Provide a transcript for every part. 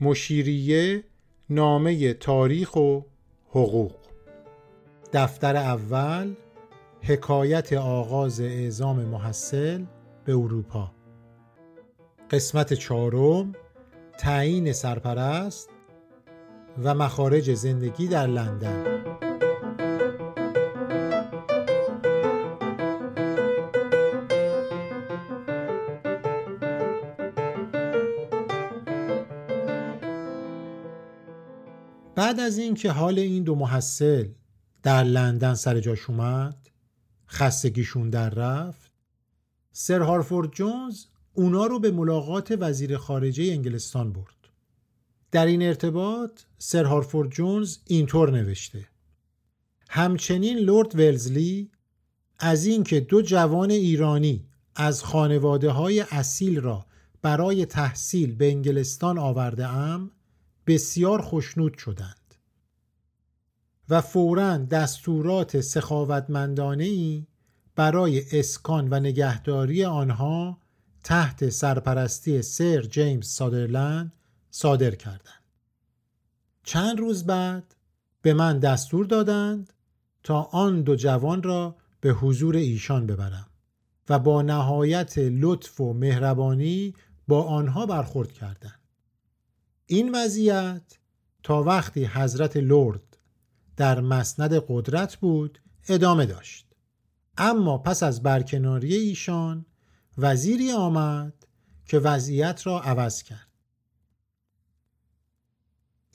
مشیریه نامه تاریخ و حقوق. دفتر اول حکایت آغاز اعزام محصل به اروپا. قسمت چهارم تعیین سرپرست و مخارج زندگی در لندن. بعد از اینکه حال این دو محصل در لندن سر جاش اومد خستگیشون در رفت سر هارفورد جونز اونا رو به ملاقات وزیر خارجه انگلستان برد. در این ارتباط سر هارفورد جونز اینطور نوشته. همچنین لورد ولزلی از اینکه دو جوان ایرانی از خانواده های اصیل را برای تحصیل به انگلستان آورده ام بسیار خوشنود شدند. و فورا دستورات سخاوتمندانه ای برای اسکان و نگهداری آنها تحت سرپرستی سر جیمز سادرلند صادر کردند. چند روز بعد به من دستور دادند تا آن دو جوان را به حضور ایشان ببرم و با نهایت لطف و مهربانی با آنها برخورد کردند. این وضعیت تا وقتی حضرت لرد در مسند قدرت بود ادامه داشت. اما پس از برکناری ایشان وزیری آمد که وضعیت را عوض کرد.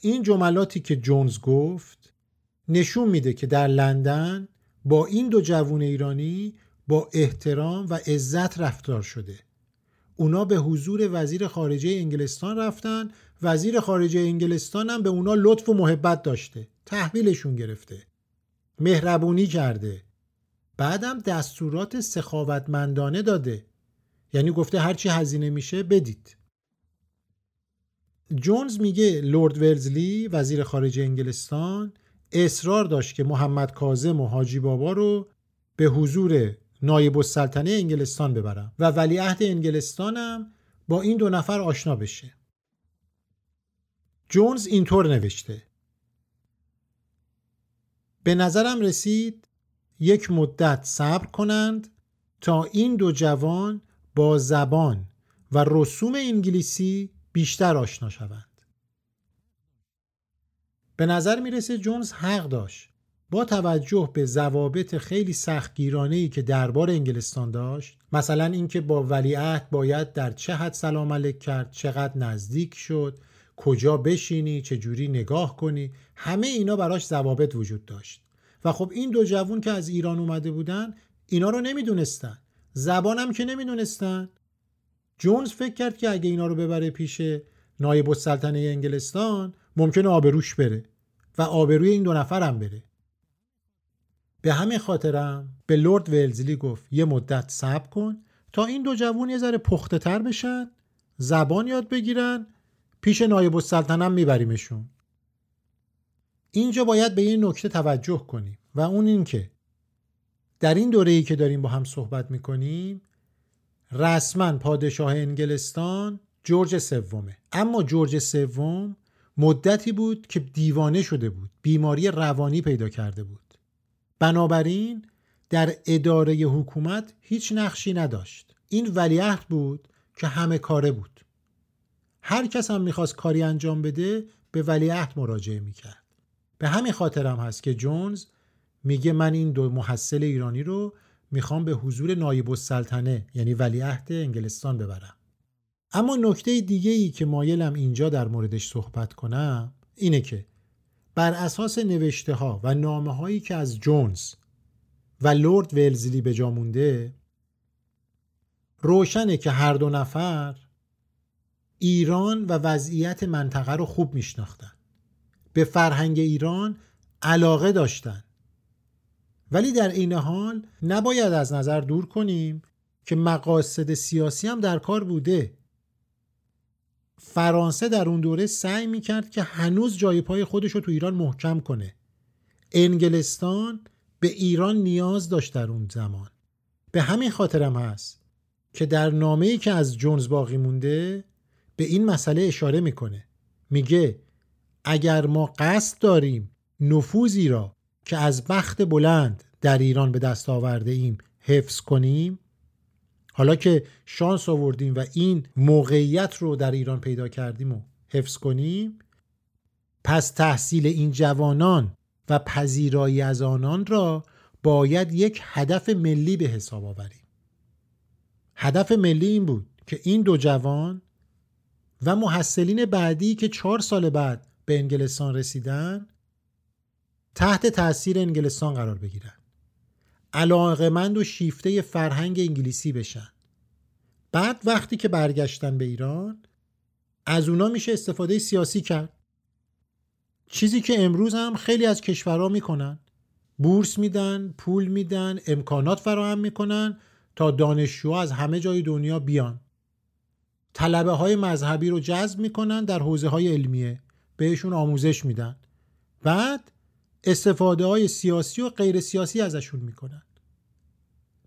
این جملاتی که جونز گفت نشون میده که در لندن با این دو جوون ایرانی با احترام و عزت رفتار شده اونا به حضور وزیر خارجه انگلستان رفتن وزیر خارجه انگلستان هم به اونا لطف و محبت داشته تحویلشون گرفته. مهربونی کرده. بعدم دستورات سخاوتمندانه داده. یعنی گفته هرچی هزینه میشه بدید. جونز میگه لورد ولزلی وزیر خارجه انگلستان اصرار داشت که محمد کازم و حاجی بابا رو به حضور نایب السلطنه انگلستان ببرم و ولیعهد انگلستانم با این دو نفر آشنا بشه. جونز اینطور نوشته. به نظرم رسید یک مدت صبر کنند تا این دو جوان با زبان و رسوم انگلیسی بیشتر آشنا شوند. به نظر می‌رسه جونز حق داشت. با توجه به ضوابط خیلی سختگیرانه ای که دربار انگلستان داشت مثلا اینکه با ولیعهد باید در چه حد سلام علیک کرد چقدر نزدیک شد کجا بشینی چه جوری نگاه کنی همه اینا براش ضوابط وجود داشت. و خب این دو جوون که از ایران اومده بودن اینا رو نمی‌دونستن. زبانم که نمی‌دونستن. جونز فکر کرد که اگه اینا رو ببره پیش نایب السلطنه انگلستان ممکنه آبروش بره و آبروی این دو نفرم بره. به همین خاطرم به لورد ولزلی گفت یه مدت صبر کن تا این دو جوون یه ذره پخته تر بشن زبان یاد بگیرن پیش نایب السلطنه میبریمشون. اینجا باید به یه نکته توجه کنیم و اون این که در این دوره ای که داریم با هم صحبت می‌کنیم رسما پادشاه انگلستان جورج سومه. اما جورج سوم مدتی بود که دیوانه شده بود بیماری روانی پیدا کرده بود. بنابراین در اداره حکومت هیچ نقشی نداشت. این ولیعهد بود که همه کاره بود. هر کس هم می‌خواست کاری انجام بده به ولیعهد مراجعه می‌کرد. به همین خاطرم هست که جونز میگه من این دو محصل ایرانی رو می‌خوام به حضور نایب السلطنه یعنی ولیعهد انگلستان ببرم. اما نکته دیگه ای که مایلم اینجا در موردش صحبت کنم اینه که بر اساس نوشته ها و نامه هایی که از جونز و لورد ولزلی به جا مونده روشنه که هر دو نفر ایران و وضعیت منطقه رو خوب میشناختن. به فرهنگ ایران علاقه داشتن. ولی در این حال نباید از نظر دور کنیم که مقاصد سیاسی هم در کار بوده. فرانسه در اون دوره سعی می‌کرد که هنوز جای پای خودش رو تو ایران محکم کنه. انگلستان به ایران نیاز داشت در اون زمان. به همین خاطرم هست که در نامه‌ای که از جونز باقی مونده به این مسئله اشاره می‌کنه. میگه اگر ما قصد داریم نفوذی را که از بخت بلند در ایران به دست آورده ایم حفظ کنیم حالا که شانس آوردیم و این موقعیت رو در ایران پیدا کردیم و حفظ کنیم پس تحصیل این جوانان و پذیرایی از آنان را باید یک هدف ملی به حساب آوریم. هدف ملی این بود که این دو جوان و محصلین بعدی که چهار سال بعد به انگلستان رسیدن تحت تاثیر انگلستان قرار بگیرن. علاقمند و شیفته فرهنگ انگلیسی بشن. بعد وقتی که برگشتن به ایران از اونا میشه استفاده سیاسی کرد. چیزی که امروز هم خیلی از کشورها می‌کنن. بورس میدن پول میدن امکانات فراهم می‌کنن تا دانشجوها از همه جای دنیا بیان. طلبه های مذهبی رو جذب می‌کنن در حوزه های علمیه. بهشون آموزش میدن. بعد استفاده های سیاسی و غیر سیاسی ازشون می‌کنن.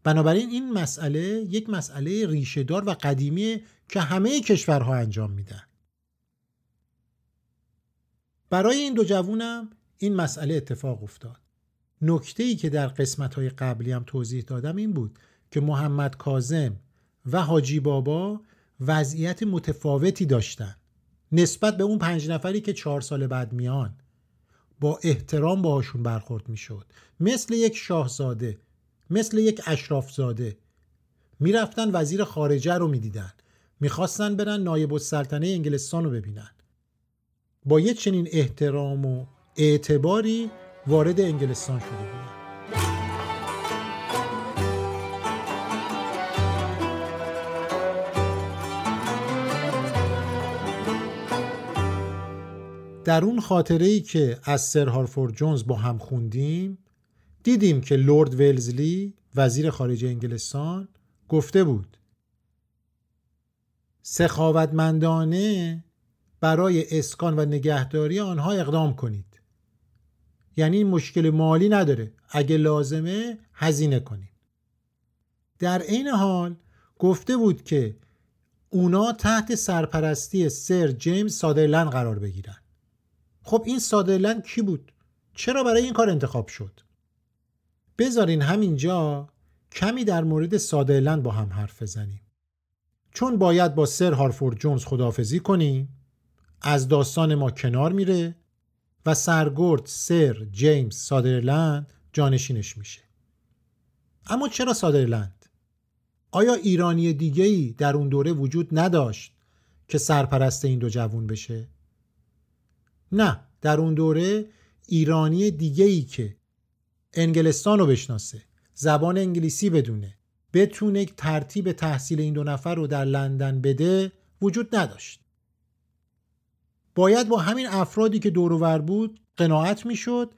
بنابراین این مسئله یک مسئله ریشهدار و قدیمیه که همه کشورها انجام میدن. برای این دو جوونم این مسئله اتفاق افتاد. نکته ای که در قسمت های قبلی هم توضیح دادم این بود که محمد کازم و حاجی بابا وضعیت متفاوتی داشتن. نسبت به اون پنج نفری که چهار سال بعد میان با احترام باهاشون برخورد می‌شد. مثل یک شاهزاده مثل یک اشرافزاده. می‌رفتن وزیر خارجه رو می‌دیدن. می‌خواستن برن نایب السلطنه انگلستان رو ببینن. با یک چنین احترام و اعتباری وارد انگلستان شده بودن. در اون خاطره ای که از سر هارفورد جونز با هم خوندیم دیدیم که لورد ولزلی وزیر خارجه انگلستان گفته بود سخاوتمندانه برای اسکان و نگهداری آنها اقدام کنید. یعنی مشکل مالی نداره. اگه لازمه هزینه کنید. در عین حال گفته بود که اونا تحت سرپرستی سر جیمز سادرلند قرار بگیرن. خب این سادرلند کی بود؟ چرا برای این کار انتخاب شد؟ بذارین همینجا کمی در مورد سادرلند با هم حرف بزنیم چون باید با سر هارفورد جونز خدافزی کنیم از داستان ما کنار میره و سرگرد سر جیمز سادرلند جانشینش میشه اما چرا سادرلند؟ آیا ایرانی دیگه ای در اون دوره وجود نداشت که سرپرست این دو جوون بشه؟ نه در اون دوره ایرانی دیگه ای که انگلستان رو بشناسه زبان انگلیسی بدونه بتونه ترتیب تحصیل این دو نفر رو در لندن بده وجود نداشت. باید با همین افرادی که دور بود قناعت می‌شد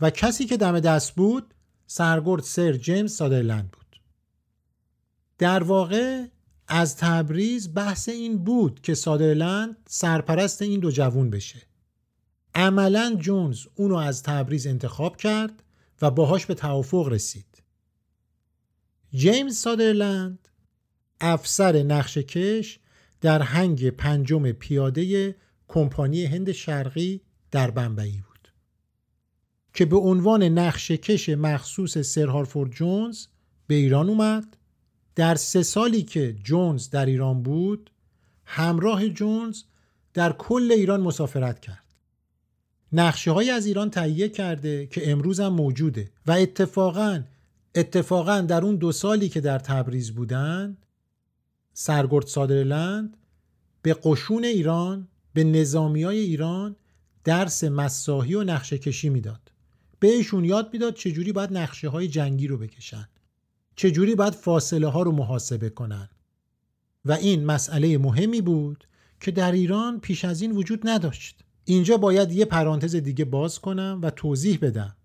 و کسی که دم دست بود سرگرد سر جیمز سادرلند بود. در واقع از تبریز بحث این بود که سادرلند سرپرست این دو جوون بشه. عملا جونز اونو از تبریز انتخاب کرد و باهاش به توافق رسید. جیمز سادرلند افسر نقشکش در هنگ پنجم پیاده کمپانی هند شرقی در بمبئی بود که به عنوان نقشکش مخصوص سر هارفورد جونز به ایران اومد. در سه سالی که جونز در ایران بود همراه جونز در کل ایران مسافرت کرد. نقشه های از ایران تهیه کرده که امروز هم موجوده و اتفاقا اتفاقا در اون دو سالی که در تبریز بودن سرگرد سادرلند به قشون ایران به نظامی های ایران درس مساحی و نقشه کشی می‌داد. بهشون یاد می‌داد چجوری باید نقشه های جنگی رو بکشن چجوری باید فاصله ها رو محاسبه کنن. و این مسئله مهمی بود که در ایران پیش از این وجود نداشت. اینجا باید یه پرانتز دیگه باز کنم و توضیح بدم.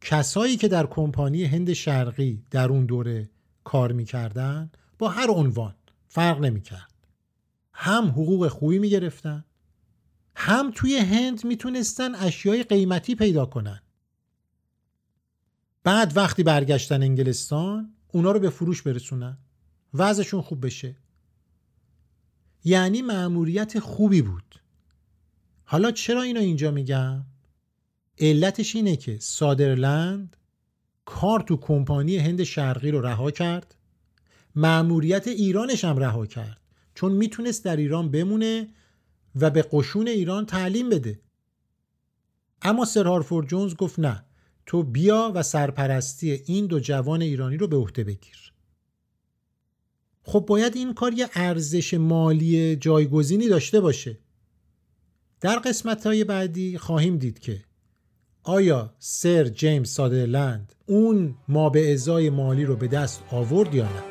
کسایی که در کمپانی هند شرقی در اون دوره کار می‌کردن با هر عنوان فرق نمی‌کرد. هم حقوق خوبی می‌گرفتن هم توی هند می‌تونستن اشیای قیمتی پیدا کنن. بعد وقتی برگشتن انگلستان اونا رو به فروش برسونن. وضعشون خوب بشه. یعنی معموریت خوبی بود. حالا چرا اینو اینجا میگم؟ علتش اینه که سادرلند کار تو کمپانی هند شرقی رو رها کرد. معموریت ایرانش هم رها کرد. چون می‌تونست در ایران بمونه و به قشون ایران تعلیم بده. اما سر هارفورد جونز گفت نه تو بیا و سرپرستی این دو جوان ایرانی رو به عهده بگیر. خب باید این کار یه ارزش مالی جایگزینی داشته باشه. در قسمت های بعدی خواهیم دید که آیا سر جیمز سادرلند اون ما به ازای مالی رو به دست آورد یا نه؟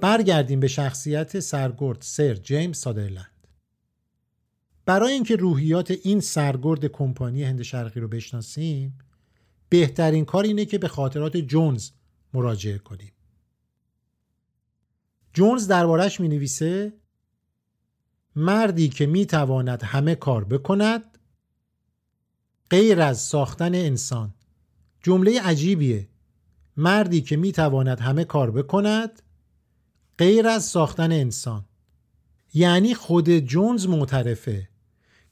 برگردیم به شخصیت سرگرد سر جیمز سادرلند. برای اینکه روحیات این سرگرد کمپانی هند شرقی رو بشناسیم بهترین کار اینه که به خاطرات جونز مراجعه کنیم. جونز دربارش می نویسه مردی که می تواند همه کار بکند غیر از ساختن انسان. جمله عجیبیه. مردی که می تواند همه کار بکند غیر از ساختن انسان. یعنی خود جونز معترفه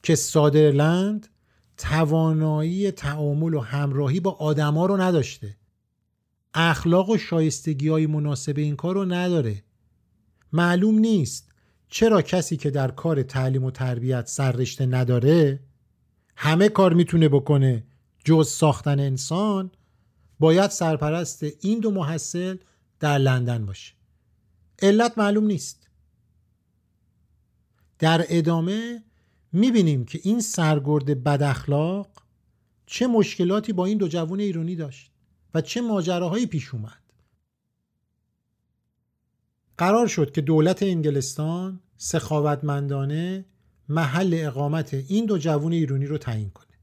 که سادرلند توانایی تعامل و همراهی با آدما رو نداشته. اخلاق و شایستگی های مناسب این کار رو نداره. معلوم نیست چرا کسی که در کار تعلیم و تربیت سررشته نداره همه کار می‌تونه بکنه جز ساختن انسان باید سرپرست این دو محصل در لندن باشه. علت معلوم نیست. در ادامه می‌بینیم که این سرگرد بد اخلاق چه مشکلاتی با این دو جوان ایرانی داشت و چه ماجراهایی پیش اومد. قرار شد که دولت انگلستان سخاوتمندانه محل اقامت این دو جوان ایرانی رو تعیین کنه.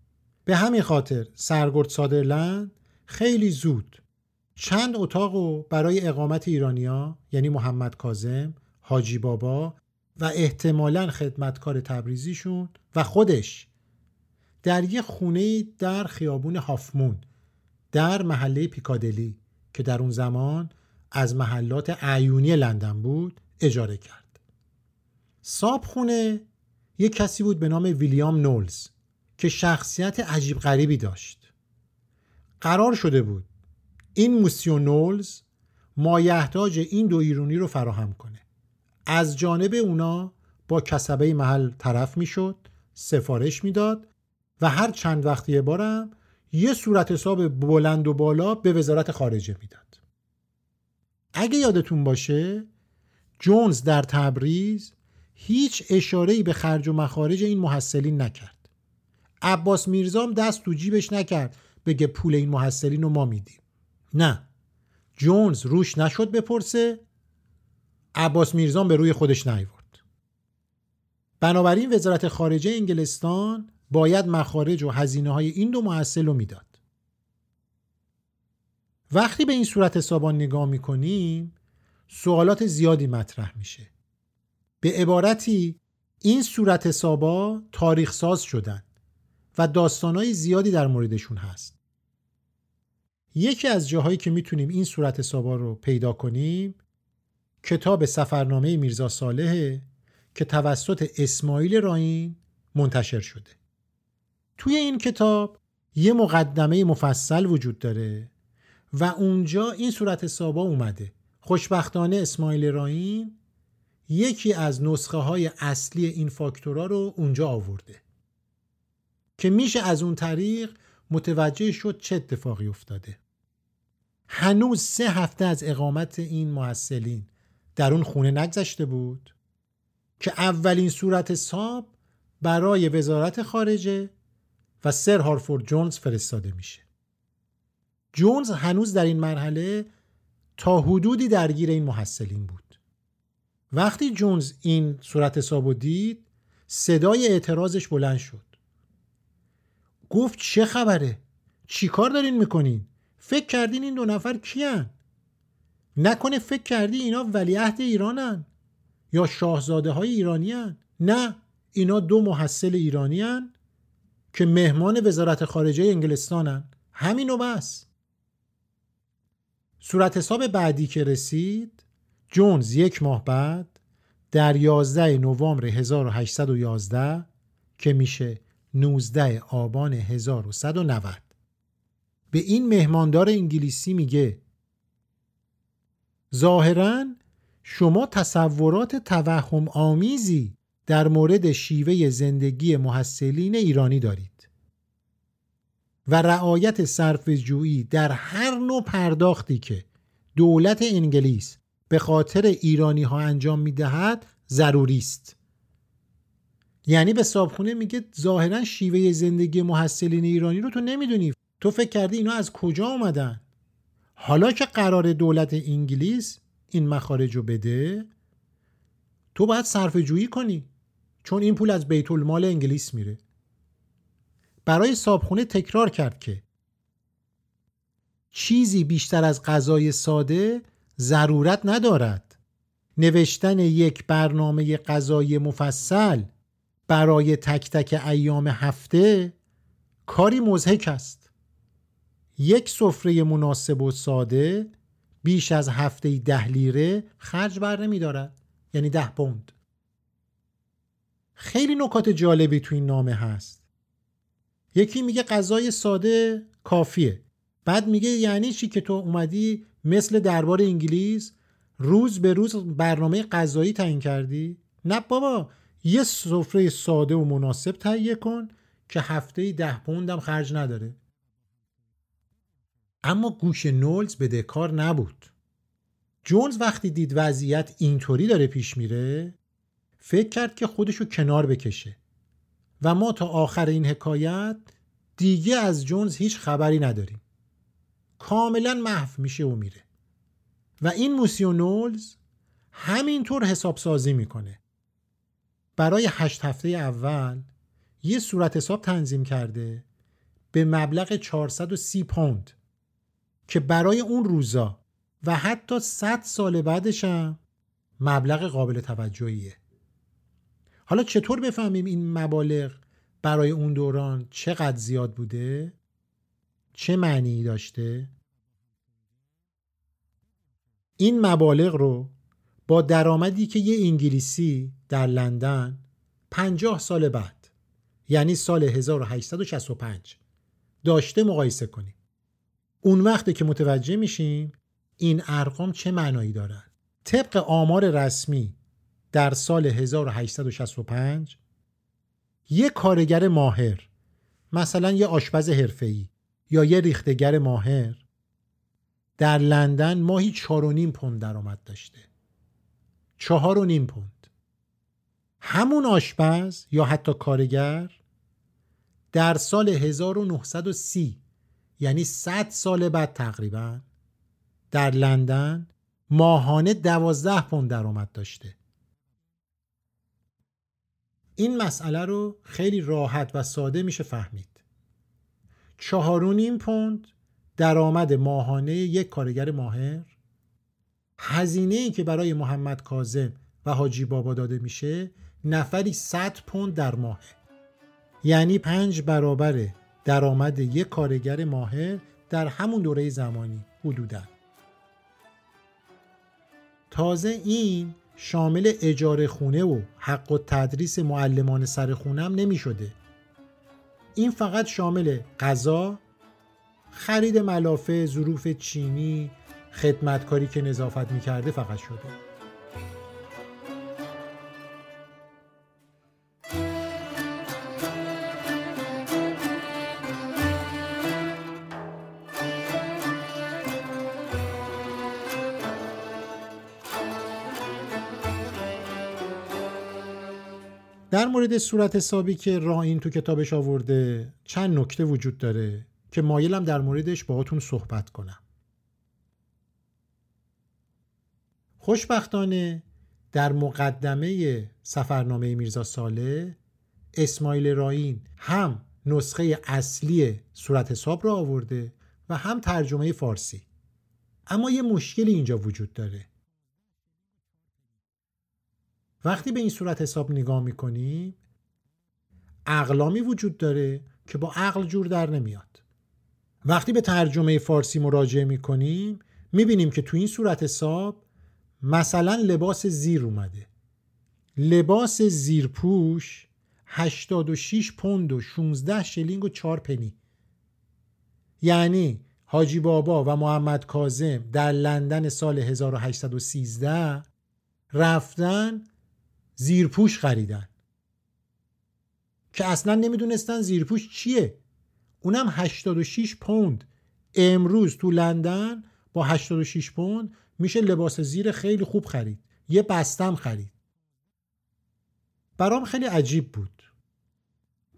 به همین خاطر سرگرد سادرلند خیلی زود چند اتاق برای اقامت ایرانیا یعنی محمد کازم، حاجی بابا و احتمالا خدمتکار تبریزیشون و خودش در یه خونه در خیابون هافمون در محله پیکادلی که در اون زمان از محلات عیونی لندن بود اجاره کرد. صاب خونه یه کسی بود به نام ویلیام نولز که شخصیت عجیب غریبی داشت. قرار شده بود این موسیو نولز مایحتاج این دو ایرونی رو فراهم کنه. از جانب اونا با کسبه محل طرف می‌شد سفارش می‌داد و هر چند وقتی یه بارم یه صورت حساب بلند و بالا به وزارت خارجه می‌داد. اگه یادتون باشه جونز در تبریز هیچ اشاره‌ای به خرج و مخارج این محصلین نکرد. عباس میرزام دست تو جیبش نکرد بگه پول این محصلین رو ما میدیم. نه. جونز روش نشد بپرسه عباس میرزان به روی خودش نیورد بنابراین وزارت خارجه انگلستان باید مخارج و هزینه های این دو محصل رو می‌داد. وقتی به این صورت حسابان نگاه می‌کنیم سوالات زیادی مطرح میشه. به عبارتی این صورت حسابا تاریخ ساز شدن و داستانهای زیادی در موردشون هست. یکی از جاهایی که می‌تونیم این صورت حسابا رو پیدا کنیم کتاب سفرنامه میرزا صالحه که توسط اسماعیل راین منتشر شده. توی این کتاب یه مقدمه مفصل وجود داره و اونجا این صورت حسابا اومده. خوشبختانه اسماعیل راین یکی از نسخه های اصلی این فاکتورا رو اونجا آورده که میشه از اون طریق متوجه شد چه اتفاقی افتاده. هنوز سه هفته از اقامت این محصلین در اون خونه نگذشته بود که اولین صورت حساب برای وزارت خارجه و سر هارفورد جونز فرستاده میشه. جونز هنوز در این مرحله تا حدودی درگیر این محصلین بود. وقتی جونز این صورت حساب دید صدای اعتراضش بلند شد. گفت چه خبره؟ چی کار دارین می‌کنین؟ فکر کردین این دو نفر کیان؟ نکنه فکر کردی اینا ولیعهد ایرانن یا شاهزاده های ایرانی هن؟ نه اینا دو محصل ایرانی که مهمان وزارت خارجه انگلستانن. همینو بس. صورت حساب بعدی که رسید جونز یک ماه بعد در 11 نوامبر 1811 که میشه 19 آبان 1190 به این مهماندار انگلیسی میگه ظاهرا شما تصورات توهم آمیزی در مورد شیوه زندگی محصلین ایرانی دارید و رعایت صرف جویی در هر نوع پرداختی که دولت انگلیس به خاطر ایرانی ها انجام می‌دهد ضروری است. یعنی به صابخونه میگه ظاهرا شیوه زندگی محصلین ایرانی رو تو نمی‌دونی. تو فکر کردی اینا از کجا آمدن حالا که قرار دولت انگلیس این مخارج رو بده تو باید صرف جویی کنی چون این پول از بیت المال انگلیس میره. برای صابخونه تکرار کرد که چیزی بیشتر از غذای ساده ضرورت ندارد. نوشتن یک برنامه غذایی مفصل برای تک تک ایام هفته کاری مزهک است. یک سفره مناسب و ساده بیش از هفته ده لیره خرج بر نمی دارد. یعنی ده پوند. خیلی نکات جالبی تو این نامه هست. یکی میگه غذای ساده کافیه. بعد میگه یعنی چی که تو اومدی مثل دربار انگلیس روز به روز برنامه غذایی تعیین کردی؟ نه بابا یه سفره ساده و مناسب تهیه کن که هفته ده پوندم خرج نداره. اما گوش نولز بدهکار نبود. جونز وقتی دید وضعیت اینطوری داره پیش میره فکر کرد که خودشو کنار بکشه. و ما تا آخر این حکایت دیگه از جونز هیچ خبری نداریم. کاملا محو میشه و میره. و این موسیو نولز همینطور حساب سازی می‌کنه. برای هشت هفته اول یه صورت حساب تنظیم کرده به مبلغ 430 پوند که برای اون روزا و حتی 100 سال بعدش هم مبلغ قابل توجهیه حالا چطور بفهمیم این مبالغ برای اون دوران چقدر زیاد بوده؟ چه معنی داشته؟ این مبالغ رو با درآمدی که یه انگلیسی در لندن 50 سال بعد یعنی سال 1865 داشته مقایسه کنیم اون وقتی که متوجه میشیم این ارقام چه معنایی دارن. طبق آمار رسمی در سال 1865 یه کارگر ماهر مثلا یه آشپز حرفه‌ای یا یه ریختگر ماهر در لندن ماهی چار و نیم پوند درآمد داشته. چهار و نیم پوند. همون آشپز یا حتی کارگر در سال 1930 یعنی 100 سال بعد تقریبا در لندن ماهانه دوازده پوند درآمد داشته. این مسئله رو خیلی راحت و ساده میشه فهمید. چهار و نیم پوند درآمد ماهانه یک کارگر ماهر. هزینه ای که برای محمد کاظم و حاجی بابا داده میشه نفری 100 پوند در ماه یعنی پنج برابر درآمد یک کارگر ماهر در همون دوره زمانی حدودا تازه این شامل اجاره خونه و حق و تدریس معلمان سر خونم نمی شده. این فقط شامل غذا، خرید ملافه، ظروف چینی، خدمتکاری که نظافت می کرده فقط شده. مورد صورت حسابی که راین تو کتابش آورده چند نکته وجود داره که مایلم در موردش باهاتون صحبت کنم. خوشبختانه در مقدمه سفرنامه میرزا ساله اسماعیل راین هم نسخه اصلی صورت حساب را آورده و هم ترجمه فارسی. اما یه مشکلی اینجا وجود داره. وقتی به این صورت حساب نگاه می‌کنیم اقلامی وجود داره که با عقل جور در نمیاد. وقتی به ترجمه فارسی مراجعه می‌کنیم می‌بینیم که تو این صورت حساب مثلا لباس زیر اومده. لباس زیرپوش 86 پوند و 16 شلینگ و 4 پنی. یعنی حاجی بابا و محمد کازم در لندن سال 1813 رفتن زیرپوش خریدن. که اصلا نمی‌دونستن زیرپوش چیه. اونم 86 پوند. امروز تو لندن با 86 پوند میشه لباس زیر خیلی خوب خرید. یه بستم خرید. برام خیلی عجیب بود.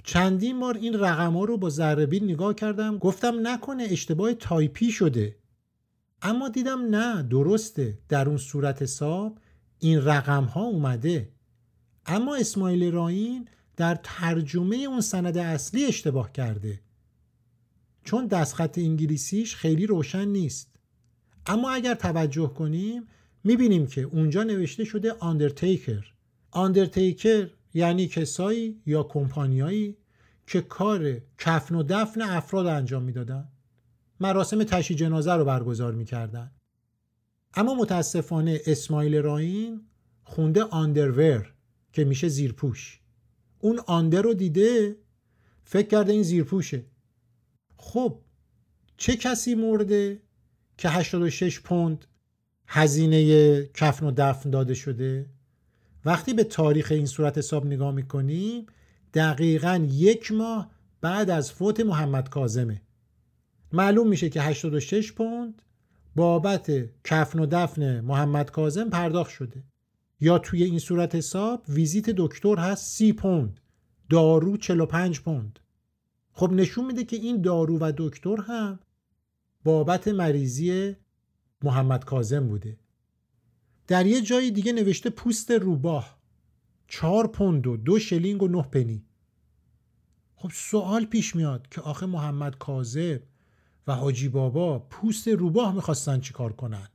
چندین بار این رقم ها رو با ذره نگاه کردم. گفتم نکنه اشتباه تایپی شده. اما دیدم نه درسته. در اون صورت حساب این رقم ها اومده. اما اسماعیل راین در ترجمه اون سند اصلی اشتباه کرده. چون دستخط انگلیسیش خیلی روشن نیست. اما اگر توجه کنیم می‌بینیم که اونجا نوشته شده آندرتیکر آندرتیکر یعنی کسایی یا کمپانیایی که کار کفن و دفن افراد انجام می‌دادن. مراسم تشی جنازه رو برگزار می‌کردن. اما متاسفانه اسماعیل راین خونده آندرور که میشه زیرپوش. اون آندر رو دیده فکر کرده این زیرپوشه. خب چه کسی مرده که 86 پوند هزینه کفن و دفن داده شده؟ وقتی به تاریخ این صورت حساب نگاه می‌کنیم دقیقا یک ماه بعد از فوت محمد کازمه معلوم میشه که 86 پوند بابت کفن و دفن محمد کازم پرداخت شده. یا توی این صورت حساب ویزیت دکتر هست 30 پوند. دارو 45 پوند. خب نشون میده که این دارو و دکتر هم بابت مریضی محمد کازم بوده. در یه جای دیگه نوشته پوست روباه. چهار پوند و دو شلینگ و نه پنی. خب سوال پیش میاد که آخه محمد کاذب و حاجی بابا پوست روباه می‌خواستن چیکار کنن؟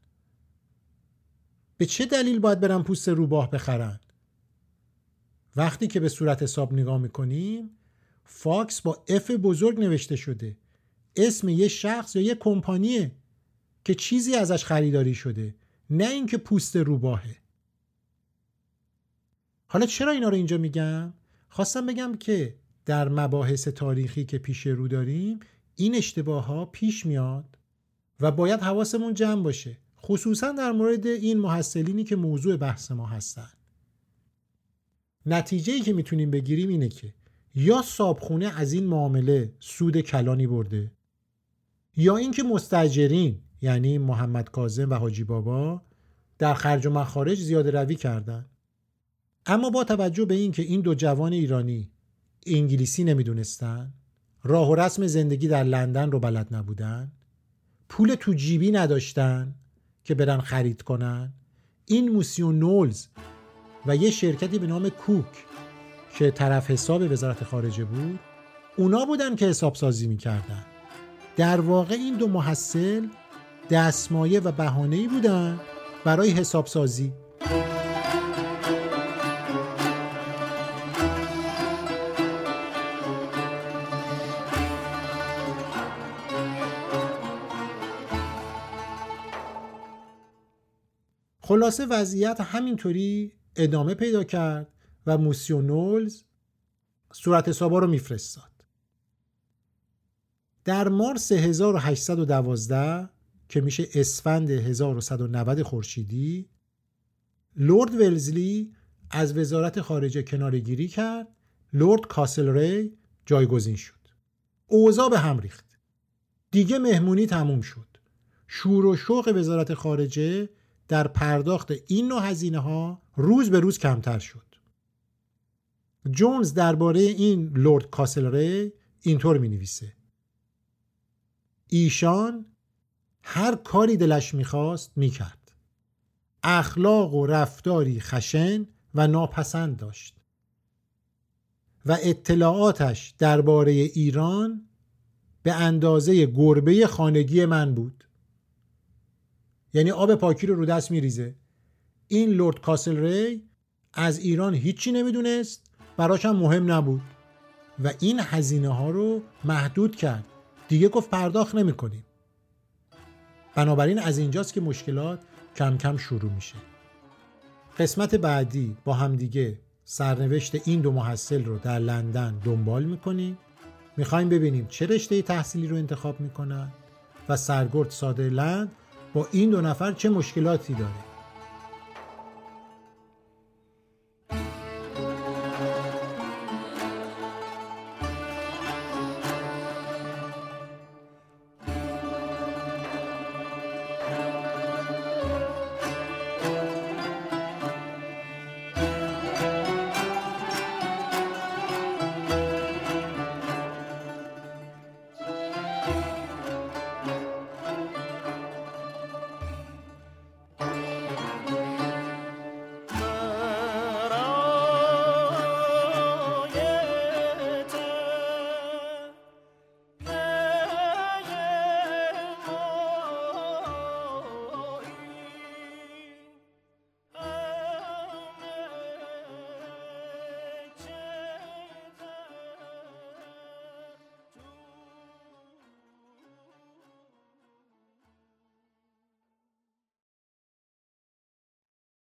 به چه دلیل باید برن پوست روباه بخرن؟ وقتی که به صورت حساب نگاه می‌کنیم Fox با F بزرگ نوشته شده. اسم یه شخص یا یه کمپانیه که چیزی ازش خریداری شده نه اینکه پوست روباهه. حالا چرا اینا رو اینجا میگم؟ خواستم بگم که در مباحث تاریخی که پیش رو داریم این اشتباه ها پیش میاد و باید حواسمون جمع باشه. خصوصا در مورد این محصلینی که موضوع بحث ما هستن. نتیجه ای که می‌تونیم بگیریم اینه که یا صابخونه از این معامله سود کلانی برده یا اینکه مستجرین یعنی محمد کاظم و حاجی بابا در خرج و مخارج زیاده روی کردند اما با توجه به اینکه این دو جوان ایرانی انگلیسی نمی‌دونستن راه و رسم زندگی در لندن رو بلد نبودن پول تو جیبی نداشتن که برن خرید کنن. این موسیون نولز و یه شرکتی به نام کوک که طرف حساب وزارت خارجه بود اونا بودن که حساب سازی می‌کردن. در واقع این دو محصل دستمایه و بهانه‌ای بودن برای حساب خلاصه وضعیت همینطوری ادامه پیدا کرد و موسیونولز صورت حسابا رو میفرستاد. در مارس 1812 که میشه اسفند 1190 خورشیدی لورد ولزلی از وزارت خارجه کنارگیری کرد لورد کاسل ری جایگزین شد. اوضاع به هم ریخت. دیگه مهمونی تموم شد. شور و شوق وزارت خارجه در پرداخت این نوع هزینه ها روز به روز کمتر شد. جونز درباره این لورد کاسل ری اینطور می نویسه ایشان هر کاری دلش می‌خواست می‌کرد. اخلاق و رفتاری خشن و ناپسند داشت. و اطلاعاتش درباره ایران به اندازه گربه خانگی من بود. یعنی آب پاکی رو رو دست میریزه. این لورد کاسل ری از ایران هیچی نمی‌دونست براش هم مهم نبود. و این هزینه ها رو محدود کرد. دیگه گفت پرداخت نمی‌کنیم. بنابراین از اینجاست که مشکلات کم کم شروع میشه. قسمت بعدی با همدیگه سرنوشت این دو محصل رو در لندن دنبال می‌کنیم. می‌خوایم ببینیم چه رشته تحصیلی رو انتخاب می‌کنن و سرگرد سادرلند این دو نفر چه مشکلاتی داره؟